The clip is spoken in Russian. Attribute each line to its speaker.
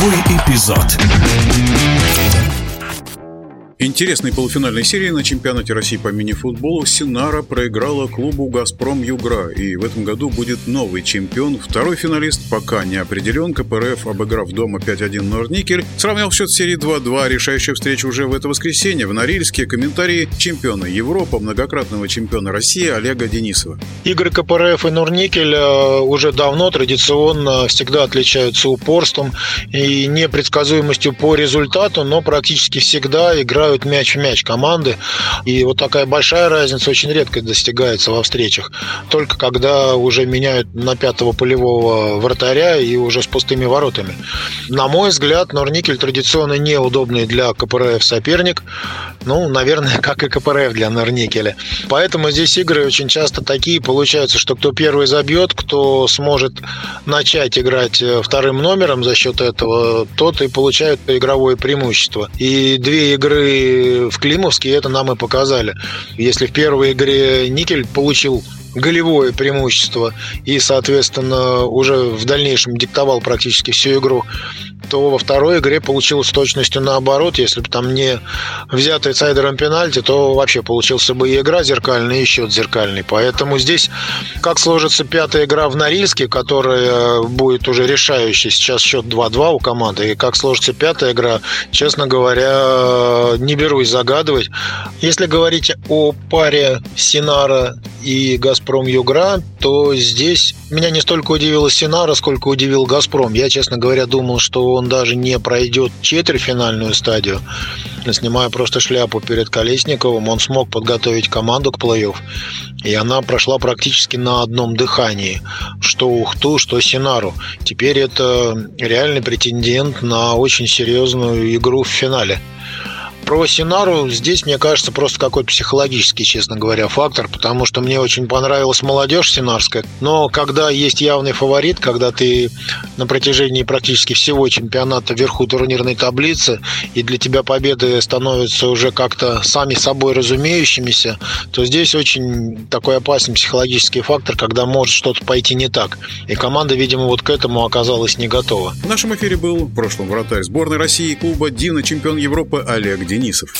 Speaker 1: Сороковой эпизод.
Speaker 2: Интересной полуфинальной серии на чемпионате России по мини-футболу Синара проиграла клубу «Газпром Югра», и в этом году будет новый чемпион. Второй финалист пока не определен. КПРФ, обыграв дома 5-1 Норникель, сравнял счет серии 2-2. Решающая встреча уже в это воскресенье в Норильске. Комментарии чемпиона Европы, многократного чемпиона России Олега Денисова.
Speaker 3: Игры КПРФ и Норникель э, уже давно традиционно всегда отличаются упорством и непредсказуемостью по результату, но практически всегда играют играют мяч в мяч команды. И вот такая большая разница очень редко достигается во встречах. Только когда уже меняют на пятого полевого вратаря и уже с пустыми воротами. На мой взгляд, Норникель традиционно неудобный для КПРФ соперник. Ну, наверное, как и КПРФ для Норникеля. Поэтому здесь игры очень часто такие получаются, что кто первый забьет, кто сможет начать играть э, вторым номером за счет этого, тот и получает игровое преимущество. И две игры в Климовске это нам и показали. Если в первой игре Никель получил голевое преимущество и, соответственно, уже в дальнейшем диктовал практически всю игру, то во второй игре получилось с точностью наоборот. Если бы там не взятый сайдером пенальти, то вообще получился бы и игра зеркальная, и счет зеркальный. Поэтому здесь как сложится пятая игра в Норильске, которая будет уже решающей. Сейчас счет 2-2 у команды. И как сложится пятая игра, честно говоря, не берусь загадывать. Если говорить о паре Синара и Газпром Югра, то здесь меня не столько удивила Синара, сколько удивил Газпром. Я, честно говоря, думал, что он даже не пройдет четвертьфинальную стадию. Снимая просто шляпу перед Колесниковым, он смог подготовить команду к плей-офф. И она прошла практически на одном дыхании. Что Ухту, что Синару. Теперь это реальный претендент на очень серьезную игру в финале. Про Синару здесь, мне кажется, просто какой-то психологический, честно говоря, фактор, потому что мне очень понравилась молодежь синарская. Но когда есть явный фаворит, когда ты на протяжении практически всего чемпионата вверху турнирной таблицы, и для тебя победы становятся уже как-то сами собой разумеющимися, то здесь очень такой опасный психологический фактор, когда может что-то пойти не так. И команда, видимо, вот к этому оказалась не готова.
Speaker 2: В нашем эфире был в прошлом вратарь сборной России клуба «Дина» чемпион Европы Олег Денисов.